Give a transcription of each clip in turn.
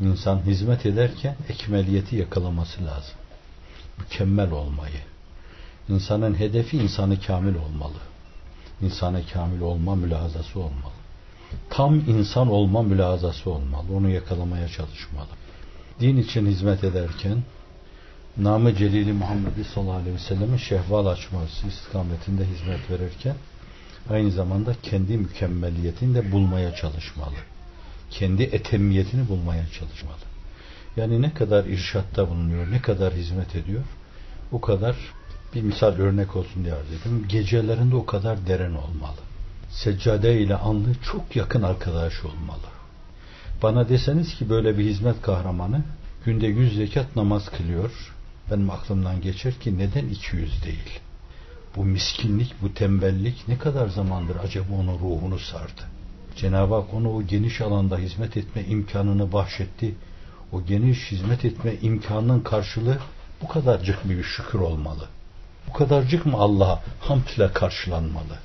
İnsan hizmet ederken ekmeliyeti yakalaması lazım. Mükemmel olmayı. İnsanın hedefi insanı kamil olmalı. İnsanı kamil olma mülazası olmalı. Tam insan olma mülazası olmalı. Onu yakalamaya çalışmalı. Din için hizmet ederken namı Celili Muhammed sallallahu aleyhi ve sellem'in şehval açması istikametinde hizmet verirken aynı zamanda kendi mükemmeliyetini de bulmaya çalışmalı. Kendi etemmiyetini bulmaya çalışmalı. Yani ne kadar irşatta bulunuyor, ne kadar hizmet ediyor, o kadar bir misal örnek olsun diye ediyorum. Gecelerinde o kadar derin olmalı. Seccade ile anlı çok yakın arkadaş olmalı. Bana deseniz ki böyle bir hizmet kahramanı günde yüz zekat namaz kılıyor. Benim aklımdan geçer ki neden 200 değil? Bu miskinlik, bu tembellik ne kadar zamandır acaba onun ruhunu sardı? Cenab-ı Hak onu o geniş alanda hizmet etme imkanını bahşetti. O geniş hizmet etme imkanının karşılığı bu kadarcık bir şükür olmalı. Bu kadarcık mı Allah'a hamd karşılanmalı?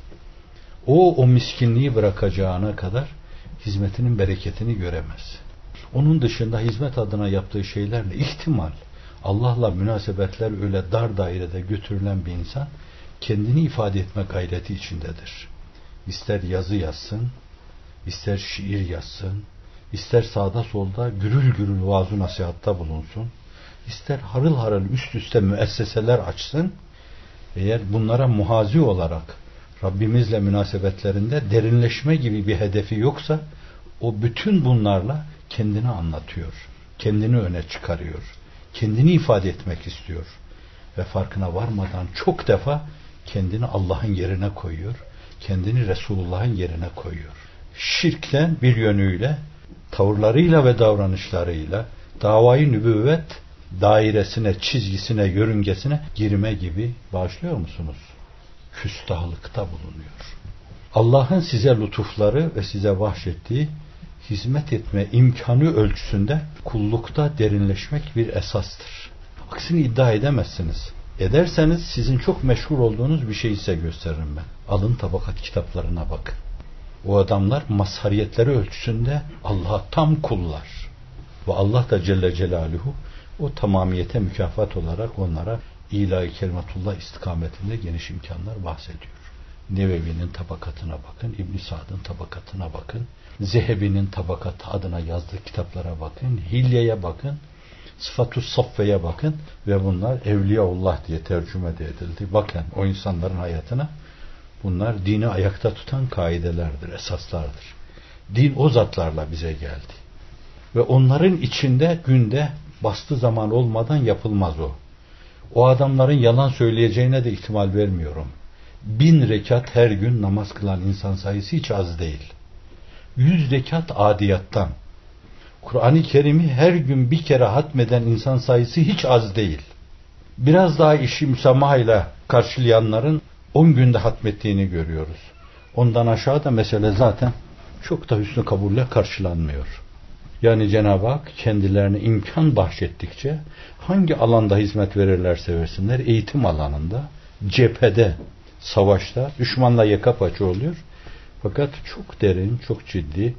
O o miskinliği bırakacağına kadar hizmetinin bereketini göremez. Onun dışında hizmet adına yaptığı şeylerle ihtimal Allah'la münasebetler öyle dar dairede götürülen bir insan kendini ifade etme gayreti içindedir. İster yazı yazsın, ister şiir yazsın, ister sağda solda gürül gürül vaaz nasihatta bulunsun, ister harıl harıl üst üste müesseseler açsın, eğer bunlara muhazi olarak Rabbimizle münasebetlerinde derinleşme gibi bir hedefi yoksa o bütün bunlarla kendini anlatıyor. Kendini öne çıkarıyor. Kendini ifade etmek istiyor. Ve farkına varmadan çok defa kendini Allah'ın yerine koyuyor. Kendini Resulullah'ın yerine koyuyor. Şirkten bir yönüyle tavırlarıyla ve davranışlarıyla davayı nübüvvet dairesine, çizgisine, yörüngesine girme gibi başlıyor musunuz? Küstahlıkta bulunuyor. Allah'ın size lütufları ve size bahşettiği hizmet etme imkanı ölçüsünde kullukta derinleşmek bir esastır. Aksini iddia edemezsiniz. Ederseniz sizin çok meşhur olduğunuz bir şey size gösteririm ben. Alın tabakat kitaplarına bakın. O adamlar mazhariyetleri ölçüsünde Allah'a tam kullar. Ve Allah da Celle Celaluhu o tamamiyete mükafat olarak onlara ilahi kelimetullah istikametinde geniş imkanlar bahsediyor. Nevevi'nin tabakatına bakın, İbn Sa'd'ın tabakatına bakın, Zehebi'nin tabakatı adına yazdığı kitaplara bakın, Hilye'ye bakın, Sıfatu Saffe'ye bakın ve bunlar Evliyaullah diye tercüme edildi. Bakın o insanların hayatına bunlar dini ayakta tutan kaidelerdir, esaslardır. Din o zatlarla bize geldi. Ve onların içinde günde bastı zaman olmadan yapılmaz o. O adamların yalan söyleyeceğine de ihtimal vermiyorum. Bin rekat her gün namaz kılan insan sayısı hiç az değil. Yüz rekat adiyattan. Kur'an-ı Kerim'i her gün bir kere hatmeden insan sayısı hiç az değil. Biraz daha işi müsamahayla karşılayanların on günde hatmettiğini görüyoruz. Ondan aşağıda mesele zaten çok da hüsnü kabulle karşılanmıyor. Yani Cenab-ı Hak kendilerine imkan bahşettikçe hangi alanda hizmet verirlerse versinler eğitim alanında, cephede, savaşta düşmanla yaka paça oluyor. Fakat çok derin, çok ciddi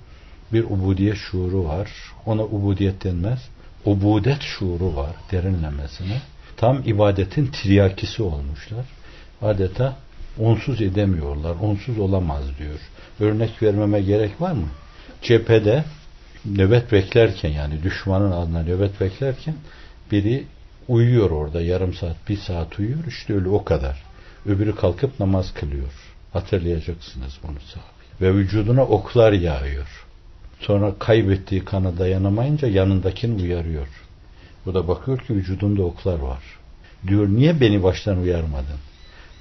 bir ubudiyet şuuru var. Ona ubudiyet denmez. Ubudet şuuru var derinlemesine. Tam ibadetin tiryakisi olmuşlar. Adeta onsuz edemiyorlar. Onsuz olamaz diyor. Örnek vermeme gerek var mı? Cephede nöbet beklerken yani düşmanın adına nöbet beklerken biri uyuyor orada yarım saat bir saat uyuyor işte öyle o kadar. Öbürü kalkıp namaz kılıyor. Hatırlayacaksınız bunu sahibi. Ve vücuduna oklar yağıyor. Sonra kaybettiği kanı dayanamayınca yanındakini uyarıyor. Bu da bakıyor ki vücudunda oklar var. Diyor niye beni baştan uyarmadın?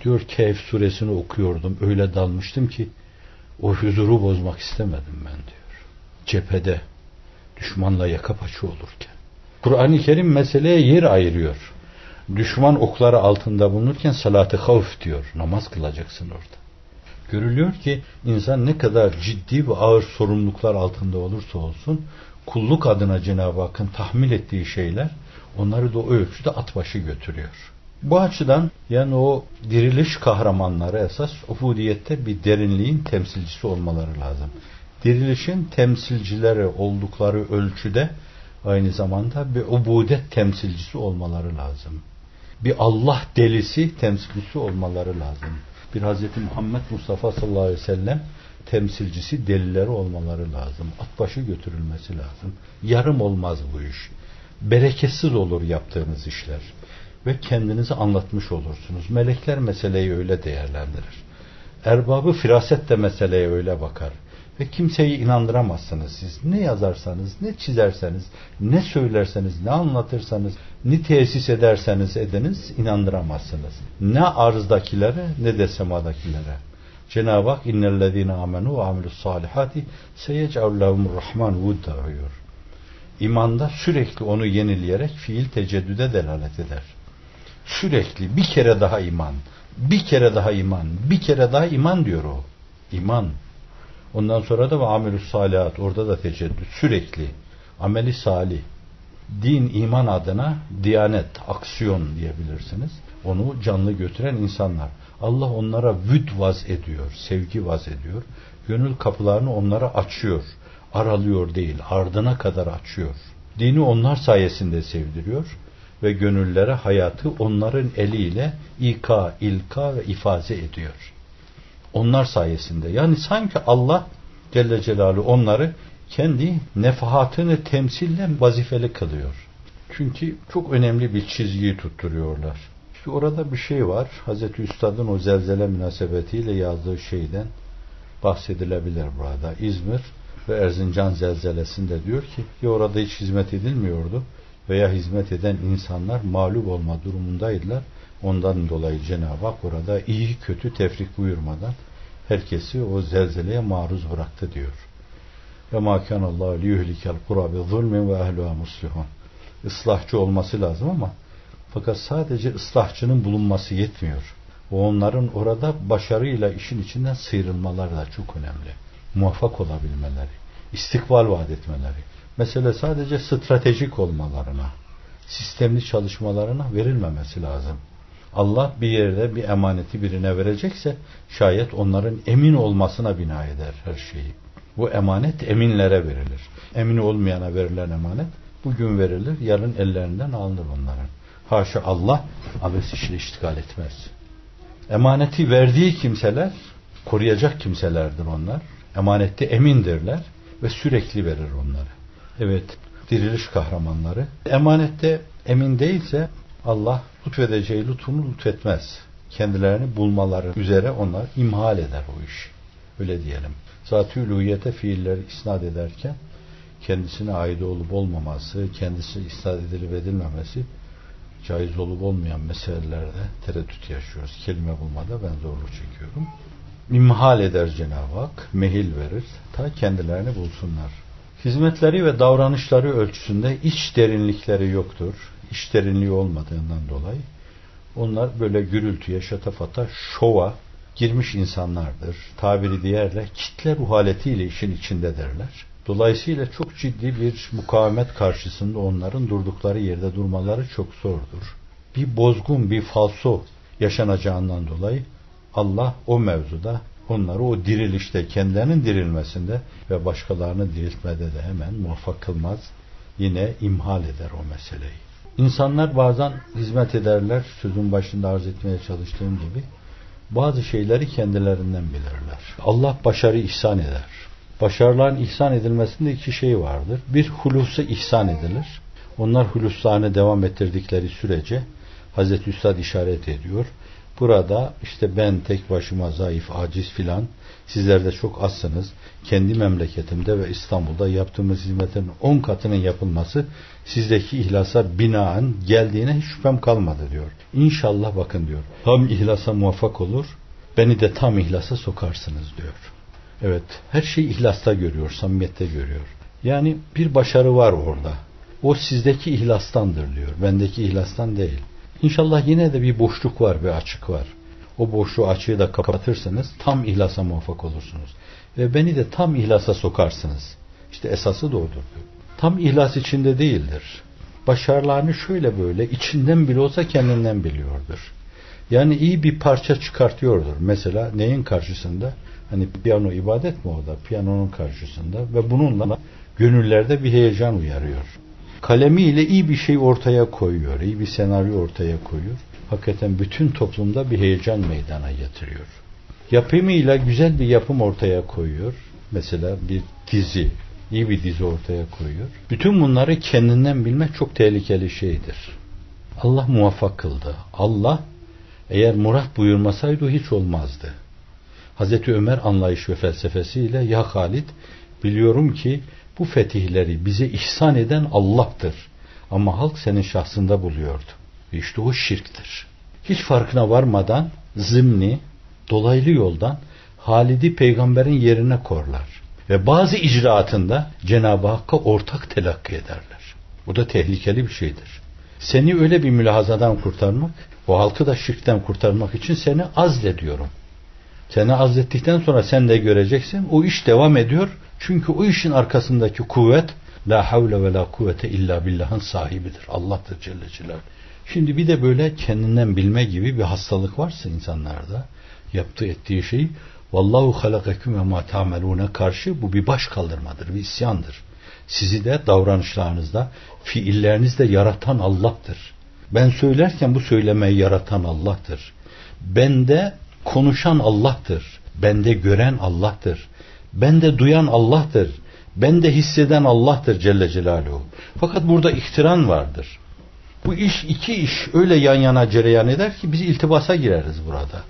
Diyor Kehf suresini okuyordum. Öyle dalmıştım ki o huzuru bozmak istemedim ben diyor. Cephede düşmanla yaka paça olurken. Kur'an-ı Kerim meseleye yer ayırıyor. Düşman okları altında bulunurken salatı havf diyor. Namaz kılacaksın orada. Görülüyor ki insan ne kadar ciddi ve ağır sorumluluklar altında olursa olsun kulluk adına Cenab-ı Hakk'ın tahmil ettiği şeyler onları da o ölçüde at başı götürüyor. Bu açıdan yani o diriliş kahramanları esas ubudiyette bir derinliğin temsilcisi olmaları lazım. Dirilişin temsilcileri oldukları ölçüde aynı zamanda bir ubudet temsilcisi olmaları lazım. Bir Allah delisi temsilcisi olmaları lazım. Bir Hz. Muhammed Mustafa sallallahu aleyhi ve sellem temsilcisi delileri olmaları lazım. Atbaşı götürülmesi lazım. Yarım olmaz bu iş. Bereketsiz olur yaptığınız işler. Ve kendinizi anlatmış olursunuz. Melekler meseleyi öyle değerlendirir. Erbabı firaset de meseleye öyle bakar. Ve kimseyi inandıramazsınız siz. Ne yazarsanız, ne çizerseniz, ne söylerseniz, ne anlatırsanız, ne tesis ederseniz ediniz inandıramazsınız. Ne arzdakilere ne de semadakilere. Cenab-ı Hak innellezine amenu ve amilus salihati seyec'allahumur rahman vudda diyor. İmanda sürekli onu yenileyerek fiil teceddüde delalet eder. Sürekli bir kere daha iman, bir kere daha iman, bir kere daha iman diyor o. İman. Ondan sonra da ve amelus salihat orada da teceddüt sürekli. Ameli salih. Din iman adına diyanet, aksiyon diyebilirsiniz. Onu canlı götüren insanlar. Allah onlara vüd vaz ediyor, sevgi vaz ediyor. Gönül kapılarını onlara açıyor. Aralıyor değil, ardına kadar açıyor. Dini onlar sayesinde sevdiriyor ve gönüllere hayatı onların eliyle ika, ilka ve ifade ediyor. Onlar sayesinde. Yani sanki Allah Celle Celaluhu onları kendi nefahatını temsille vazifeli kılıyor. Çünkü çok önemli bir çizgiyi tutturuyorlar. İşte orada bir şey var. Hazreti Üstad'ın o zelzele münasebetiyle yazdığı şeyden bahsedilebilir burada. İzmir ve Erzincan zelzelesinde diyor ki ya orada hiç hizmet edilmiyordu veya hizmet eden insanlar mağlup olma durumundaydılar. Ondan dolayı Cenab-ı Hak orada iyi kötü tefrik buyurmadan herkesi o zelzeleye maruz bıraktı diyor. Ve ma kanallahu liyuhlikel kura bi zulmin ve ehluha muslihun. Islahçı olması lazım ama fakat sadece ıslahçının bulunması yetmiyor. O onların orada başarıyla işin içinden sıyrılmaları da çok önemli. Muvaffak olabilmeleri, istikbal vaat etmeleri. Mesele sadece stratejik olmalarına, sistemli çalışmalarına verilmemesi lazım. Allah bir yerde bir emaneti birine verecekse şayet onların emin olmasına bina eder her şeyi. Bu emanet eminlere verilir. Emin olmayana verilen emanet bugün verilir, yarın ellerinden alınır onların. Haşa Allah abes işle iştigal etmez. Emaneti verdiği kimseler koruyacak kimselerdir onlar. Emanette emindirler ve sürekli verir onları. Evet, diriliş kahramanları. Emanette emin değilse Allah lütfedeceği lütfunu lütfetmez. Kendilerini bulmaları üzere onlar imhal eder o iş. Öyle diyelim. Zat-ı uluhiyete fiilleri isnat ederken kendisine ait olup olmaması, kendisi isnat edilip edilmemesi caiz olup olmayan meselelerde tereddüt yaşıyoruz. Kelime bulmada ben zorluk çekiyorum. İmhal eder Cenab-ı Hak, mehil verir, ta kendilerini bulsunlar. Hizmetleri ve davranışları ölçüsünde iç derinlikleri yoktur. İç derinliği olmadığından dolayı onlar böyle gürültüye, şatafata, şova girmiş insanlardır. Tabiri diğerle kitle ruh haletiyle işin içindedirler. Dolayısıyla çok ciddi bir mukavemet karşısında onların durdukları yerde durmaları çok zordur. Bir bozgun, bir falso yaşanacağından dolayı Allah o mevzuda onları o dirilişte, kendilerinin dirilmesinde ve başkalarını diriltmede de hemen muvaffak kılmaz. Yine imhal eder o meseleyi. İnsanlar bazen hizmet ederler, sözün başında arz etmeye çalıştığım gibi. Bazı şeyleri kendilerinden bilirler. Allah başarı ihsan eder. Başarıların ihsan edilmesinde iki şey vardır. Bir hulusu ihsan edilir. Onlar huluslarını devam ettirdikleri sürece Hazreti Üstad işaret ediyor. Burada işte ben tek başıma zayıf, aciz filan, sizler de çok azsınız. Kendi memleketimde ve İstanbul'da yaptığımız hizmetin on katının yapılması sizdeki ihlasa binaen geldiğine hiç şüphem kalmadı diyor. İnşallah bakın diyor. Tam ihlasa muvaffak olur, beni de tam ihlasa sokarsınız diyor. Evet, her şeyi ihlasta görüyor, samimiyette görüyor. Yani bir başarı var orada. O sizdeki ihlastandır diyor. Bendeki ihlastan değil. İnşallah yine de bir boşluk var, bir açık var. O boşluğu açığı da kapatırsanız tam ihlasa muvaffak olursunuz. Ve beni de tam ihlasa sokarsınız. İşte esası da odur. Tam ihlas içinde değildir. Başarılarını şöyle böyle içinden bile olsa kendinden biliyordur. Yani iyi bir parça çıkartıyordur. Mesela neyin karşısında? Hani piyano ibadet mi o da? Piyanonun karşısında ve bununla gönüllerde bir heyecan uyarıyor. Kalemiyle iyi bir şey ortaya koyuyor, iyi bir senaryo ortaya koyuyor. Hakikaten bütün toplumda bir heyecan meydana getiriyor. Yapımıyla güzel bir yapım ortaya koyuyor. Mesela bir dizi, iyi bir dizi ortaya koyuyor. Bütün bunları kendinden bilmek çok tehlikeli şeydir. Allah muvaffak kıldı. Allah eğer murat buyurmasaydı hiç olmazdı. Hazreti Ömer anlayış ve felsefesiyle ya Halid biliyorum ki bu fetihleri bize ihsan eden Allah'tır. Ama halk senin şahsında buluyordu. İşte o şirktir. Hiç farkına varmadan zimni, dolaylı yoldan Halid'i peygamberin yerine korlar. Ve bazı icraatında Cenab-ı Hakk'a ortak telakki ederler. Bu da tehlikeli bir şeydir. Seni öyle bir mülahazadan kurtarmak, o halkı da şirkten kurtarmak için seni azlediyorum. Seni azlettikten sonra sen de göreceksin. O iş devam ediyor. Çünkü o işin arkasındaki kuvvet La havle ve la kuvvete illa billahın sahibidir. Allah'tır Celle Celal. Şimdi bir de böyle kendinden bilme gibi bir hastalık varsa insanlarda yaptığı ettiği şey Vallahu halakeküm ve ma ta'melune karşı bu bir baş kaldırmadır, bir isyandır. Sizi de davranışlarınızda, fiillerinizde yaratan Allah'tır. Ben söylerken bu söylemeyi yaratan Allah'tır. Bende konuşan Allah'tır. Bende gören Allah'tır. Bende duyan Allah'tır. Bende hisseden Allah'tır Celle Celaluhu. Fakat burada ihtiran vardır. Bu iş iki iş öyle yan yana cereyan eder ki biz iltibasa gireriz burada.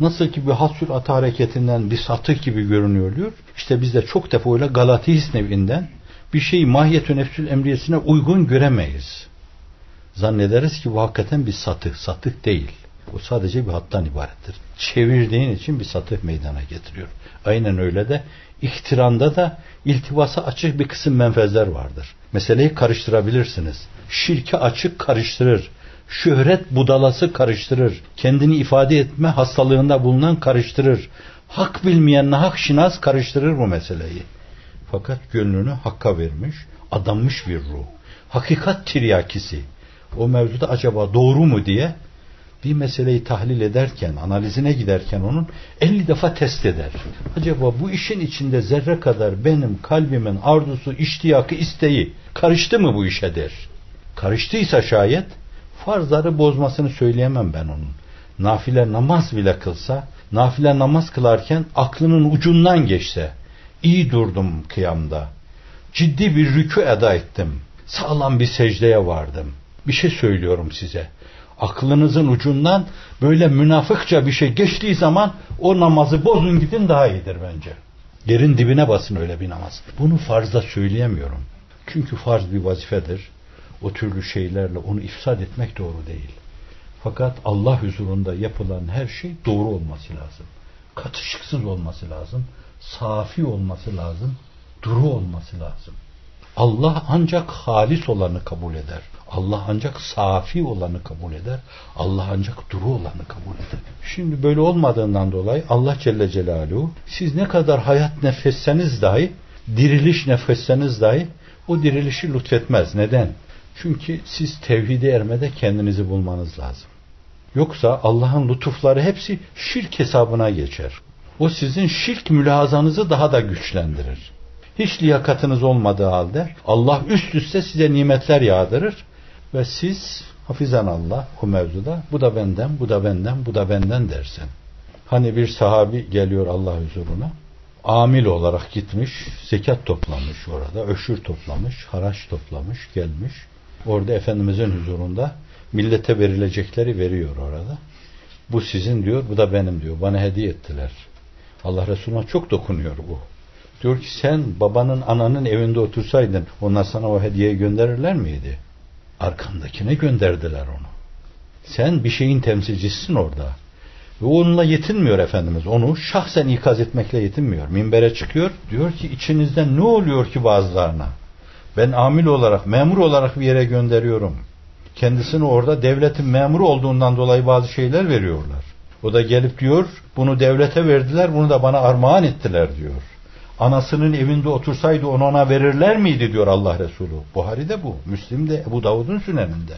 Nasıl ki bir hasül at hareketinden bir satık gibi görünüyor diyor. İşte biz de çok defa öyle Galatihis nevinden bir şeyi mahiyetü nefsül emriyesine uygun göremeyiz. Zannederiz ki bu hakikaten bir satık, satık değil. O sadece bir hattan ibarettir. Çevirdiğin için bir satık meydana getiriyor. Aynen öyle de ihtiranda da iltibasa açık bir kısım menfezler vardır. Meseleyi karıştırabilirsiniz. Şirke açık karıştırır. Şöhret budalası karıştırır. Kendini ifade etme hastalığında bulunan karıştırır. Hak bilmeyen hak şinas karıştırır bu meseleyi. Fakat gönlünü hakka vermiş, adanmış bir ruh. Hakikat tiryakisi. O mevzuda acaba doğru mu diye bir meseleyi tahlil ederken, analizine giderken onun 50 defa test eder. Acaba bu işin içinde zerre kadar benim kalbimin arzusu, iştiyakı, isteği karıştı mı bu işe der. Karıştıysa şayet farzları bozmasını söyleyemem ben onun. Nafile namaz bile kılsa, nafile namaz kılarken aklının ucundan geçse, iyi durdum kıyamda, ciddi bir rükü eda ettim, sağlam bir secdeye vardım. Bir şey söylüyorum size aklınızın ucundan böyle münafıkça bir şey geçtiği zaman o namazı bozun gidin daha iyidir bence. Yerin dibine basın öyle bir namaz. Bunu farzda söyleyemiyorum. Çünkü farz bir vazifedir. O türlü şeylerle onu ifsad etmek doğru değil. Fakat Allah huzurunda yapılan her şey doğru olması lazım. Katışıksız olması lazım. Safi olması lazım. Duru olması lazım. Allah ancak halis olanı kabul eder. Allah ancak safi olanı kabul eder. Allah ancak duru olanı kabul eder. Şimdi böyle olmadığından dolayı Allah Celle Celaluhu siz ne kadar hayat nefesseniz dahi diriliş nefesseniz dahi o dirilişi lütfetmez. Neden? Çünkü siz tevhide ermede kendinizi bulmanız lazım. Yoksa Allah'ın lütufları hepsi şirk hesabına geçer. O sizin şirk mülazanızı daha da güçlendirir. Hiç liyakatınız olmadığı halde Allah üst üste size nimetler yağdırır ve siz hafizan Allah o mevzuda bu da benden, bu da benden, bu da benden dersen. Hani bir sahabi geliyor Allah huzuruna. Amil olarak gitmiş, zekat toplamış orada, öşür toplamış, haraç toplamış, gelmiş. Orada Efendimizin huzurunda millete verilecekleri veriyor orada. Bu sizin diyor, bu da benim diyor. Bana hediye ettiler. Allah Resulü'ne çok dokunuyor bu. Diyor ki sen babanın ananın evinde otursaydın onlar sana o hediyeyi gönderirler miydi? Arkandakine gönderdiler onu. Sen bir şeyin temsilcisisin orada. Ve onunla yetinmiyor Efendimiz. Onu şahsen ikaz etmekle yetinmiyor. Minbere çıkıyor. Diyor ki içinizden ne oluyor ki bazılarına? Ben amil olarak, memur olarak bir yere gönderiyorum. Kendisini orada devletin memuru olduğundan dolayı bazı şeyler veriyorlar. O da gelip diyor, bunu devlete verdiler, bunu da bana armağan ettiler diyor anasının evinde otursaydı onu ona verirler miydi diyor Allah Resulü. Buhari'de bu. Müslim'de Ebu Davud'un süneninde.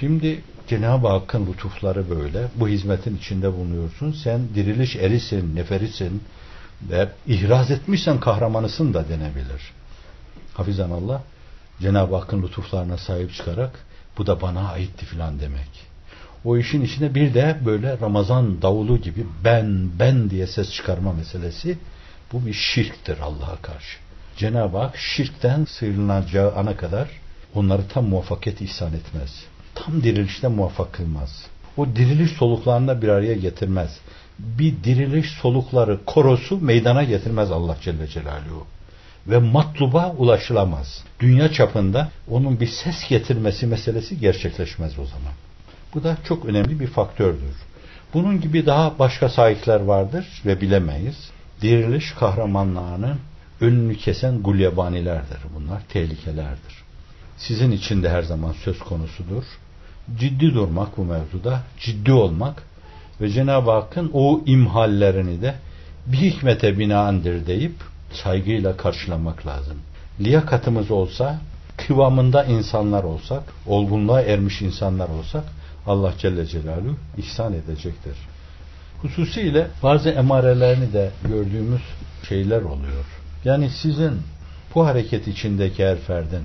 Şimdi Cenab-ı Hakk'ın lütufları böyle. Bu hizmetin içinde bulunuyorsun. Sen diriliş erisin, neferisin ve ihraz etmişsen kahramanısın da denebilir. Hafizan Allah. Cenab-ı Hakk'ın lütuflarına sahip çıkarak bu da bana aitti filan demek. O işin içine bir de böyle Ramazan davulu gibi ben ben diye ses çıkarma meselesi bu bir şirktir Allah'a karşı. Cenab-ı Hak şirkten sıyrılacağı ana kadar onları tam muvaffakiyet ihsan etmez. Tam dirilişte muvaffak kılmaz. O diriliş soluklarında bir araya getirmez. Bir diriliş solukları korosu meydana getirmez Allah Celle Celaluhu. Ve matluba ulaşılamaz. Dünya çapında onun bir ses getirmesi meselesi gerçekleşmez o zaman. Bu da çok önemli bir faktördür. Bunun gibi daha başka sahipler vardır ve bilemeyiz. Diriliş kahramanlarının önünü kesen gulyabanilerdir bunlar, tehlikelerdir. Sizin için de her zaman söz konusudur. Ciddi durmak bu mevzuda, ciddi olmak ve Cenab-ı Hakk'ın o imhallerini de bir hikmete binaendir deyip saygıyla karşılamak lazım. Liyakatımız olsa, kıvamında insanlar olsak, olgunluğa ermiş insanlar olsak Allah Celle Celaluhu ihsan edecektir. Hususiyle bazı emarelerini de gördüğümüz şeyler oluyor. Yani sizin bu hareket içindeki her ferdin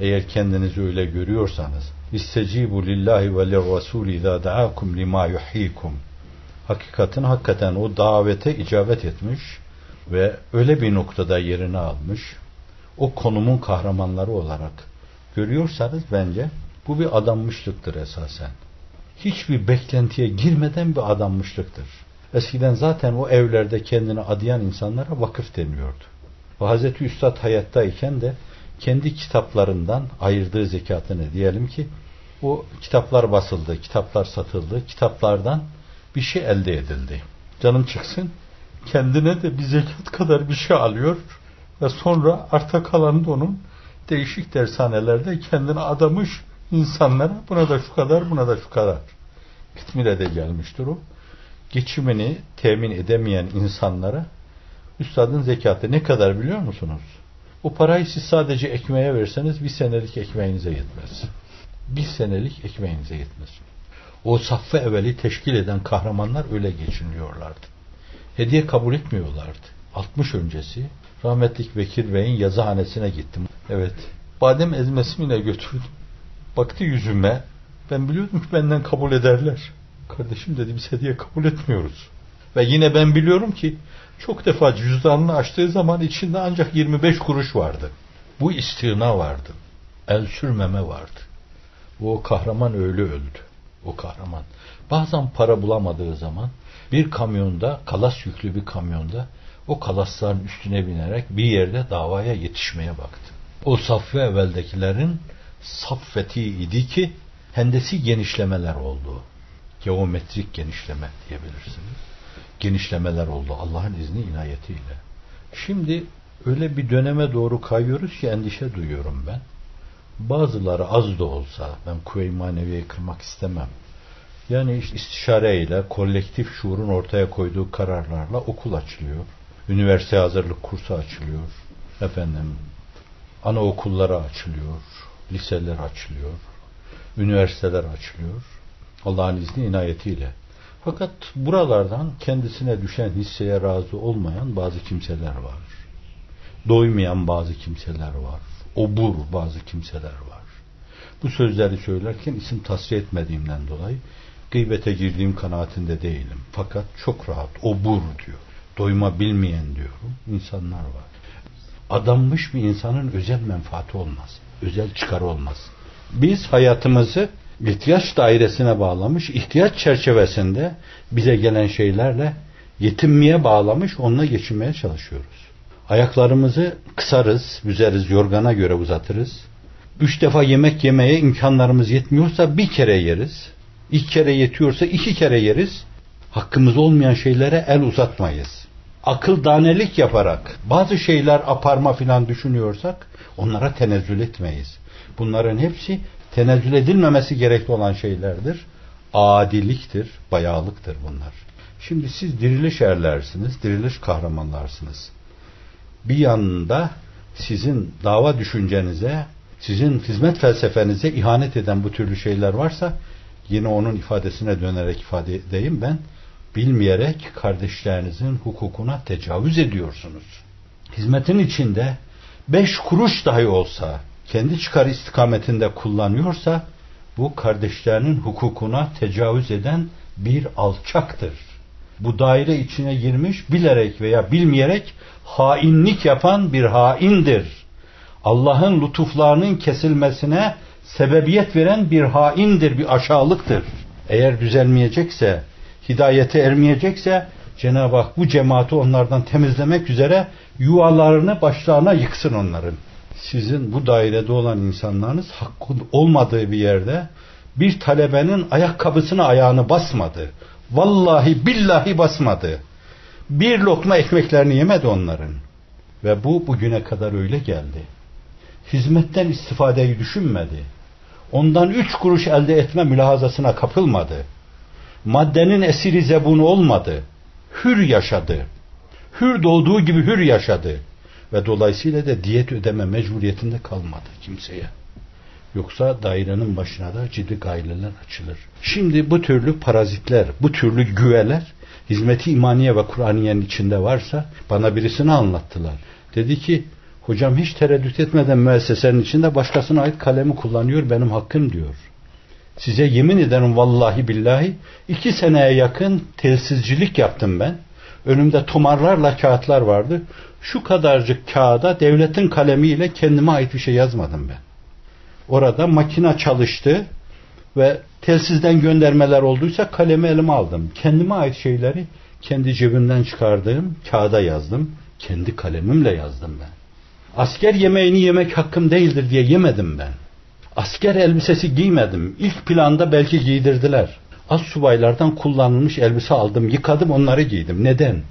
eğer kendinizi öyle görüyorsanız İstecibu lillahi ve lirrasul izâ da'akum lima yuhyikum Hakikatin hakikaten o davete icabet etmiş ve öyle bir noktada yerini almış o konumun kahramanları olarak görüyorsanız bence bu bir adanmışlıktır esasen. Hiçbir beklentiye girmeden bir adanmışlıktır. Eskiden zaten o evlerde kendini adayan insanlara vakıf deniyordu. Ve Hazreti Üstad hayattayken de kendi kitaplarından ayırdığı zekatını diyelim ki o kitaplar basıldı, kitaplar satıldı, kitaplardan bir şey elde edildi. Canım çıksın kendine de bir zekat kadar bir şey alıyor ve sonra arta kalanı da onun değişik dershanelerde kendini adamış insanlara buna da şu kadar buna da şu kadar kıtmile de gelmiştir o. Geçimini temin edemeyen insanlara üstadın zekatı ne kadar biliyor musunuz? O parayı siz sadece ekmeğe verseniz bir senelik ekmeğinize yetmez. Bir senelik ekmeğinize yetmez. O saffı evveli teşkil eden kahramanlar öyle geçiniyorlardı. Hediye kabul etmiyorlardı. 60 öncesi rahmetlik Bekir Bey'in yazıhanesine gittim. Evet. Badem ezmesini de götürdüm. Baktı yüzüme. Ben biliyordum ki benden kabul ederler. Kardeşim dedi biz hediye kabul etmiyoruz. Ve yine ben biliyorum ki çok defa cüzdanını açtığı zaman içinde ancak 25 kuruş vardı. Bu istina vardı. El sürmeme vardı. O kahraman öyle öldü. O kahraman. Bazen para bulamadığı zaman bir kamyonda, kalas yüklü bir kamyonda o kalasların üstüne binerek bir yerde davaya yetişmeye baktı. O safve evveldekilerin saffeti idi ki hendesi genişlemeler oldu. Geometrik genişleme diyebilirsiniz. Genişlemeler oldu Allah'ın izni inayetiyle. Şimdi öyle bir döneme doğru kayıyoruz ki endişe duyuyorum ben. Bazıları az da olsa ben kuvve-i maneviyeyi kırmak istemem. Yani işte istişareyle, kolektif şuurun ortaya koyduğu kararlarla okul açılıyor. Üniversite hazırlık kursu açılıyor. Efendim, anaokulları açılıyor. Liseler açılıyor. Üniversiteler açılıyor. Allah'ın izni inayetiyle. Fakat buralardan kendisine düşen hisseye razı olmayan bazı kimseler var. Doymayan bazı kimseler var. Obur bazı kimseler var. Bu sözleri söylerken isim tasfiye etmediğimden dolayı gıybete girdiğim kanaatinde değilim. Fakat çok rahat obur diyor. Doyma bilmeyen diyorum. insanlar var. Adanmış bir insanın özel menfaati olmaz. Özel çıkarı olmaz. Biz hayatımızı ihtiyaç dairesine bağlamış, ihtiyaç çerçevesinde bize gelen şeylerle yetinmeye bağlamış, onunla geçinmeye çalışıyoruz. Ayaklarımızı kısarız, büzeriz, yorgana göre uzatırız. Üç defa yemek yemeye imkanlarımız yetmiyorsa bir kere yeriz. İki kere yetiyorsa iki kere yeriz. Hakkımız olmayan şeylere el uzatmayız. Akıl danelik yaparak bazı şeyler aparma filan düşünüyorsak onlara tenezzül etmeyiz. Bunların hepsi tenezzül edilmemesi gerekli olan şeylerdir. Adiliktir, bayağılıktır bunlar. Şimdi siz diriliş erlersiniz, diriliş kahramanlarsınız. Bir yanında sizin dava düşüncenize, sizin hizmet felsefenize ihanet eden bu türlü şeyler varsa yine onun ifadesine dönerek ifade edeyim ben bilmeyerek kardeşlerinizin hukukuna tecavüz ediyorsunuz. Hizmetin içinde beş kuruş dahi olsa kendi çıkar istikametinde kullanıyorsa bu kardeşlerinin hukukuna tecavüz eden bir alçaktır. Bu daire içine girmiş bilerek veya bilmeyerek hainlik yapan bir haindir. Allah'ın lütuflarının kesilmesine sebebiyet veren bir haindir, bir aşağılıktır. Eğer düzelmeyecekse, hidayete ermeyecekse Cenab-ı Hak bu cemaati onlardan temizlemek üzere yuvalarını başlarına yıksın onların. Sizin bu dairede olan insanlarınız hakkı olmadığı bir yerde bir talebenin ayakkabısına ayağını basmadı. Vallahi billahi basmadı. Bir lokma ekmeklerini yemedi onların. Ve bu bugüne kadar öyle geldi. Hizmetten istifadeyi düşünmedi. Ondan üç kuruş elde etme mülahazasına kapılmadı. Maddenin esiri zebunu olmadı. Hür yaşadı. Hür doğduğu gibi hür yaşadı. Ve dolayısıyla da diyet ödeme mecburiyetinde kalmadı kimseye. Yoksa dairenin başına da ciddi gaileler açılır. Şimdi bu türlü parazitler, bu türlü güveler hizmeti imaniye ve Kur'aniyenin içinde varsa bana birisini anlattılar. Dedi ki hocam hiç tereddüt etmeden müessesenin içinde başkasına ait kalemi kullanıyor benim hakkım diyor. Size yemin ederim vallahi billahi iki seneye yakın telsizcilik yaptım ben. Önümde tumarlarla kağıtlar vardı. Şu kadarcık kağıda devletin kalemiyle kendime ait bir şey yazmadım ben. Orada makine çalıştı ve telsizden göndermeler olduysa kalemi elime aldım. Kendime ait şeyleri kendi cebimden çıkardığım kağıda yazdım. Kendi kalemimle yazdım ben. Asker yemeğini yemek hakkım değildir diye yemedim ben. Asker elbisesi giymedim. İlk planda belki giydirdiler. Az subaylardan kullanılmış elbise aldım, yıkadım, onları giydim. Neden?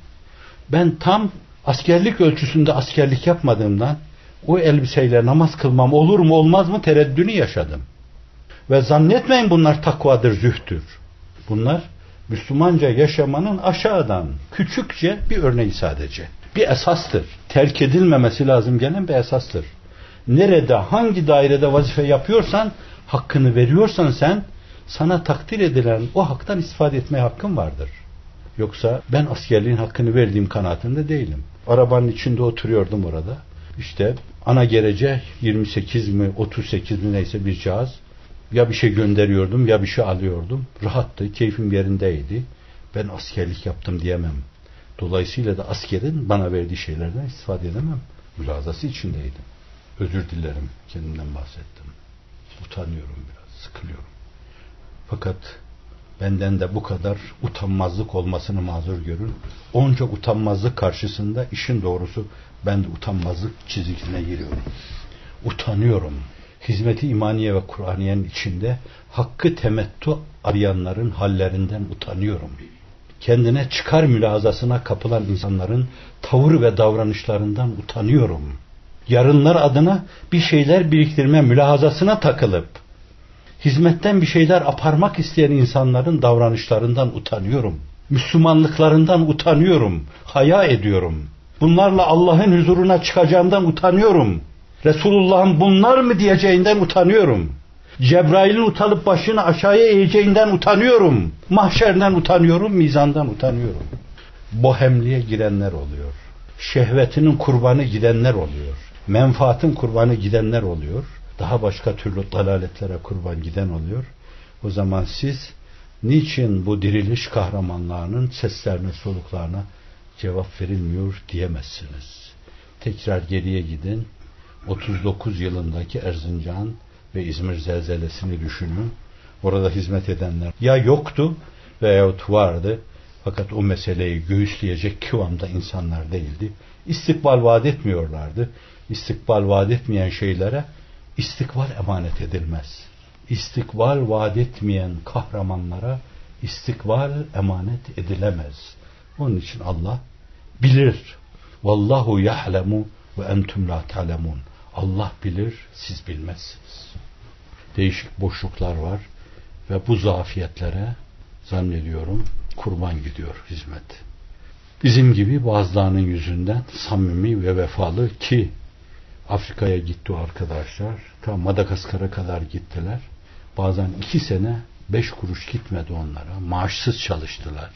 Ben tam askerlik ölçüsünde askerlik yapmadığımdan o elbiseyle namaz kılmam olur mu olmaz mı tereddünü yaşadım. Ve zannetmeyin bunlar takvadır, zühtür. Bunlar Müslümanca yaşamanın aşağıdan küçükçe bir örneği sadece. Bir esastır. Terk edilmemesi lazım gelen bir esastır. Nerede, hangi dairede vazife yapıyorsan, hakkını veriyorsan sen, sana takdir edilen o haktan istifade etmeye hakkın vardır. Yoksa ben askerliğin hakkını verdiğim kanaatinde değilim. Arabanın içinde oturuyordum orada. İşte ana gerece 28 mi 38 mi neyse bir cihaz. Ya bir şey gönderiyordum ya bir şey alıyordum. Rahattı, keyfim yerindeydi. Ben askerlik yaptım diyemem. Dolayısıyla da askerin bana verdiği şeylerden istifade edemem. Mülazası içindeydim. Özür dilerim kendimden bahsettim. Utanıyorum biraz, sıkılıyorum. Fakat benden de bu kadar utanmazlık olmasını mazur görün. Onca utanmazlık karşısında işin doğrusu ben de utanmazlık çizgisine giriyorum. Utanıyorum. Hizmeti imaniye ve Kur'aniyenin içinde hakkı temettu arayanların hallerinden utanıyorum. Kendine çıkar mülazasına kapılan insanların tavır ve davranışlarından utanıyorum. Yarınlar adına bir şeyler biriktirme mülahazasına takılıp hizmetten bir şeyler aparmak isteyen insanların davranışlarından utanıyorum. Müslümanlıklarından utanıyorum. Haya ediyorum. Bunlarla Allah'ın huzuruna çıkacağımdan utanıyorum. Resulullah'ın bunlar mı diyeceğinden utanıyorum. Cebrail'in utalıp başını aşağıya eğeceğinden utanıyorum. Mahşerden utanıyorum, mizandan utanıyorum. Bohemliğe girenler oluyor. Şehvetinin kurbanı gidenler oluyor. Menfaatin kurbanı gidenler oluyor. Daha başka türlü dalaletlere kurban giden oluyor. O zaman siz niçin bu diriliş kahramanlarının seslerine, soluklarına cevap verilmiyor diyemezsiniz. Tekrar geriye gidin. 39 yılındaki Erzincan ve İzmir zelzelesini düşünün. Orada hizmet edenler ya yoktu veyahut vardı fakat o meseleyi göğüsleyecek kıvamda insanlar değildi. İstikbal vaat etmiyorlardı. İstikbal vaat etmeyen şeylere istikbal emanet edilmez. İstikbal vaat etmeyen kahramanlara istikbal emanet edilemez. Onun için Allah bilir. Vallahu yahlemu ve entum la ta'lemun. Allah bilir, siz bilmezsiniz. Değişik boşluklar var ve bu zafiyetlere zannediyorum kurban gidiyor hizmet. Bizim gibi bazılarının yüzünden samimi ve vefalı ki Afrika'ya gitti o arkadaşlar. Tam Madagaskar'a kadar gittiler. Bazen iki sene beş kuruş gitmedi onlara. Maaşsız çalıştılar.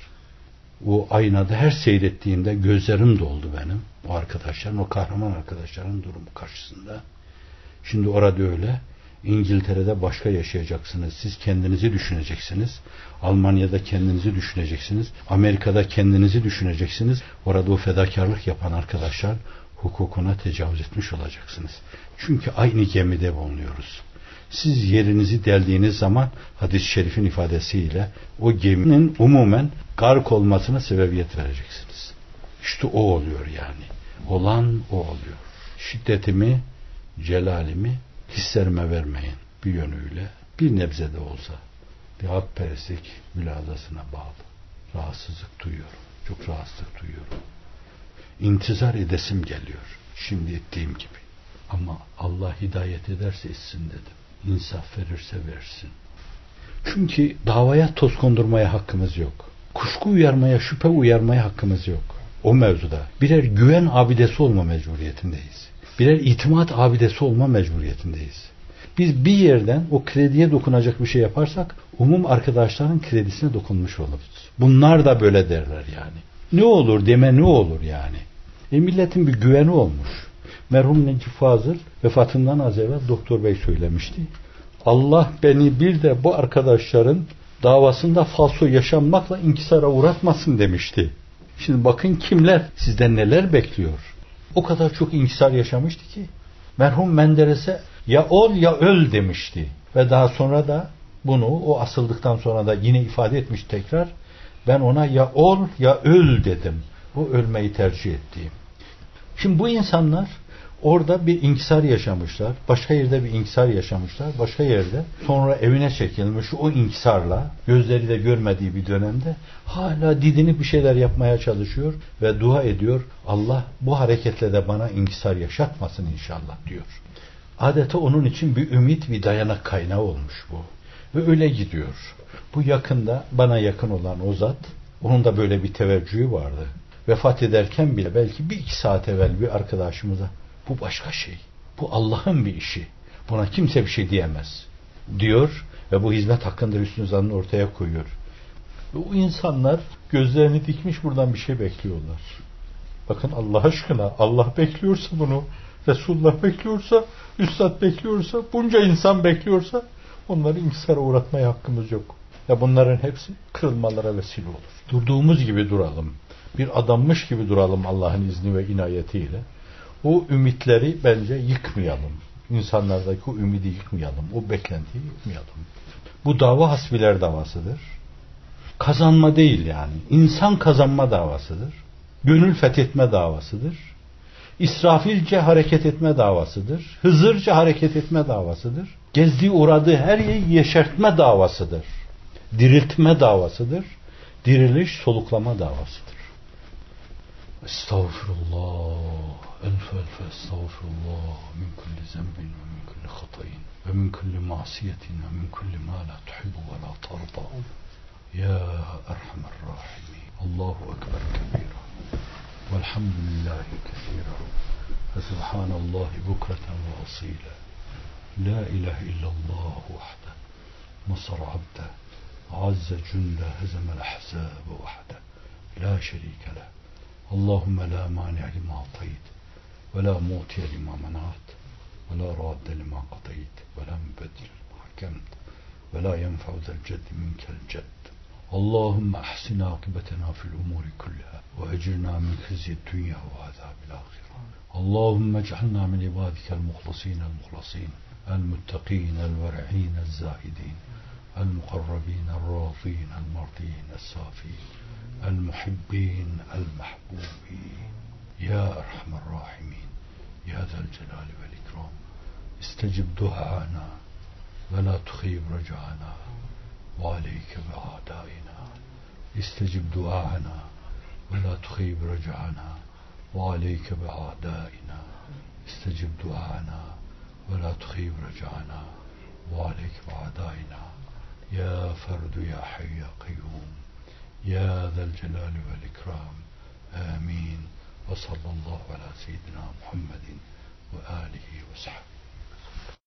O aynada her seyrettiğimde gözlerim doldu benim. O arkadaşların, o kahraman arkadaşların durumu karşısında. Şimdi orada öyle. İngiltere'de başka yaşayacaksınız. Siz kendinizi düşüneceksiniz. Almanya'da kendinizi düşüneceksiniz. Amerika'da kendinizi düşüneceksiniz. Orada o fedakarlık yapan arkadaşlar hukukuna tecavüz etmiş olacaksınız. Çünkü aynı gemide bulunuyoruz. Siz yerinizi deldiğiniz zaman hadis-i şerifin ifadesiyle o geminin umumen gark olmasına sebebiyet vereceksiniz. İşte o oluyor yani. Olan o oluyor. Şiddetimi, celalimi hislerime vermeyin bir yönüyle. Bir nebze de olsa bir hakperestlik mülazasına bağlı. Rahatsızlık duyuyorum. Çok rahatsızlık duyuyorum. İntizar edesim geliyor. Şimdi ettiğim gibi. Ama Allah hidayet ederse etsin dedim. İnsaf verirse versin. Çünkü davaya toz kondurmaya hakkımız yok. Kuşku uyarmaya, şüphe uyarmaya hakkımız yok. O mevzuda birer güven abidesi olma mecburiyetindeyiz. Birer itimat abidesi olma mecburiyetindeyiz. Biz bir yerden o krediye dokunacak bir şey yaparsak umum arkadaşların kredisine dokunmuş oluruz. Bunlar da böyle derler yani. Ne olur deme ne olur yani. E milletin bir güveni olmuş. Merhum Necip Fazıl vefatından az evvel doktor bey söylemişti. Allah beni bir de bu arkadaşların davasında falso yaşanmakla inkisara uğratmasın demişti. Şimdi bakın kimler sizden neler bekliyor. O kadar çok inkisar yaşamıştı ki merhum Menderes'e ya ol ya öl demişti. Ve daha sonra da bunu o asıldıktan sonra da yine ifade etmiş tekrar. Ben ona ya ol ya öl dedim. Bu ölmeyi tercih ettiğim. Şimdi bu insanlar orada bir inkisar yaşamışlar. Başka yerde bir inkisar yaşamışlar. Başka yerde sonra evine çekilmiş o inkisarla gözleri de görmediği bir dönemde hala didini bir şeyler yapmaya çalışıyor ve dua ediyor. Allah bu hareketle de bana inkisar yaşatmasın inşallah diyor. Adeta onun için bir ümit, bir dayanak kaynağı olmuş bu. Ve öyle gidiyor. Bu yakında bana yakın olan o zat, onun da böyle bir teveccühü vardı. Vefat ederken bile belki bir iki saat evvel bir arkadaşımıza bu başka şey. Bu Allah'ın bir işi. Buna kimse bir şey diyemez. Diyor ve bu hizmet hakkında üstün zannı ortaya koyuyor. Ve o insanlar gözlerini dikmiş buradan bir şey bekliyorlar. Bakın Allah aşkına Allah bekliyorsa bunu Resulullah bekliyorsa, Üstad bekliyorsa, bunca insan bekliyorsa onları inkisara uğratmaya hakkımız yok. Ya bunların hepsi kırılmalara vesile olur. Durduğumuz gibi duralım. Bir adammış gibi duralım Allah'ın izni ve inayetiyle. O ümitleri bence yıkmayalım. İnsanlardaki o ümidi yıkmayalım. O beklentiyi yıkmayalım. Bu dava hasbiler davasıdır. Kazanma değil yani. İnsan kazanma davasıdır. Gönül fethetme davasıdır. İsrafilce hareket etme davasıdır. Hızırca hareket etme davasıdır. Gezdiği uğradığı her yeri yeşertme davasıdır. Diriltme davasıdır. Diriliş soluklama davasıdır. استغفر الله ألف ألف استغفر الله من كل ذنب ومن كل خطأ ومن كل معصية ومن كل ما لا تحب ولا ترضى. يا أرحم الراحمين. الله أكبر كبيرا. والحمد لله كثيرا. فسبحان الله بكرة وأصيلا. لا إله إلا الله وحده. نصر عبده. عز جنده هزم الأحزاب وحده. لا شريك له. اللهم لا مانع لما أعطيت ولا موتي لما منعت ولا راد لما قضيت ولا مبدل لما حكمت ولا ينفع ذا الجد منك الجد. اللهم أحسن عاقبتنا في الأمور كلها وأجرنا من خزي الدنيا وعذاب الآخرة. اللهم اجعلنا من عبادك المخلصين المخلصين المتقين الورعين الزاهدين. المقربين الراضين المرضين الصافين المحبين المحبوبين. يا أرحم الراحمين. يا ذا الجلال والإكرام. استجب دعانا ولا تخيب رجعنا وعليك بأعدائنا استجب دعاءنا ولا تخيب رجعنا وعليك بأعدائنا استجب دعاءنا ولا تخيب رجعنا وعليك بأعدائنا يا فرد يا حي يا قيوم يا ذا الجلال والإكرام آمين وصلى الله على سيدنا محمد وآله وصحبه.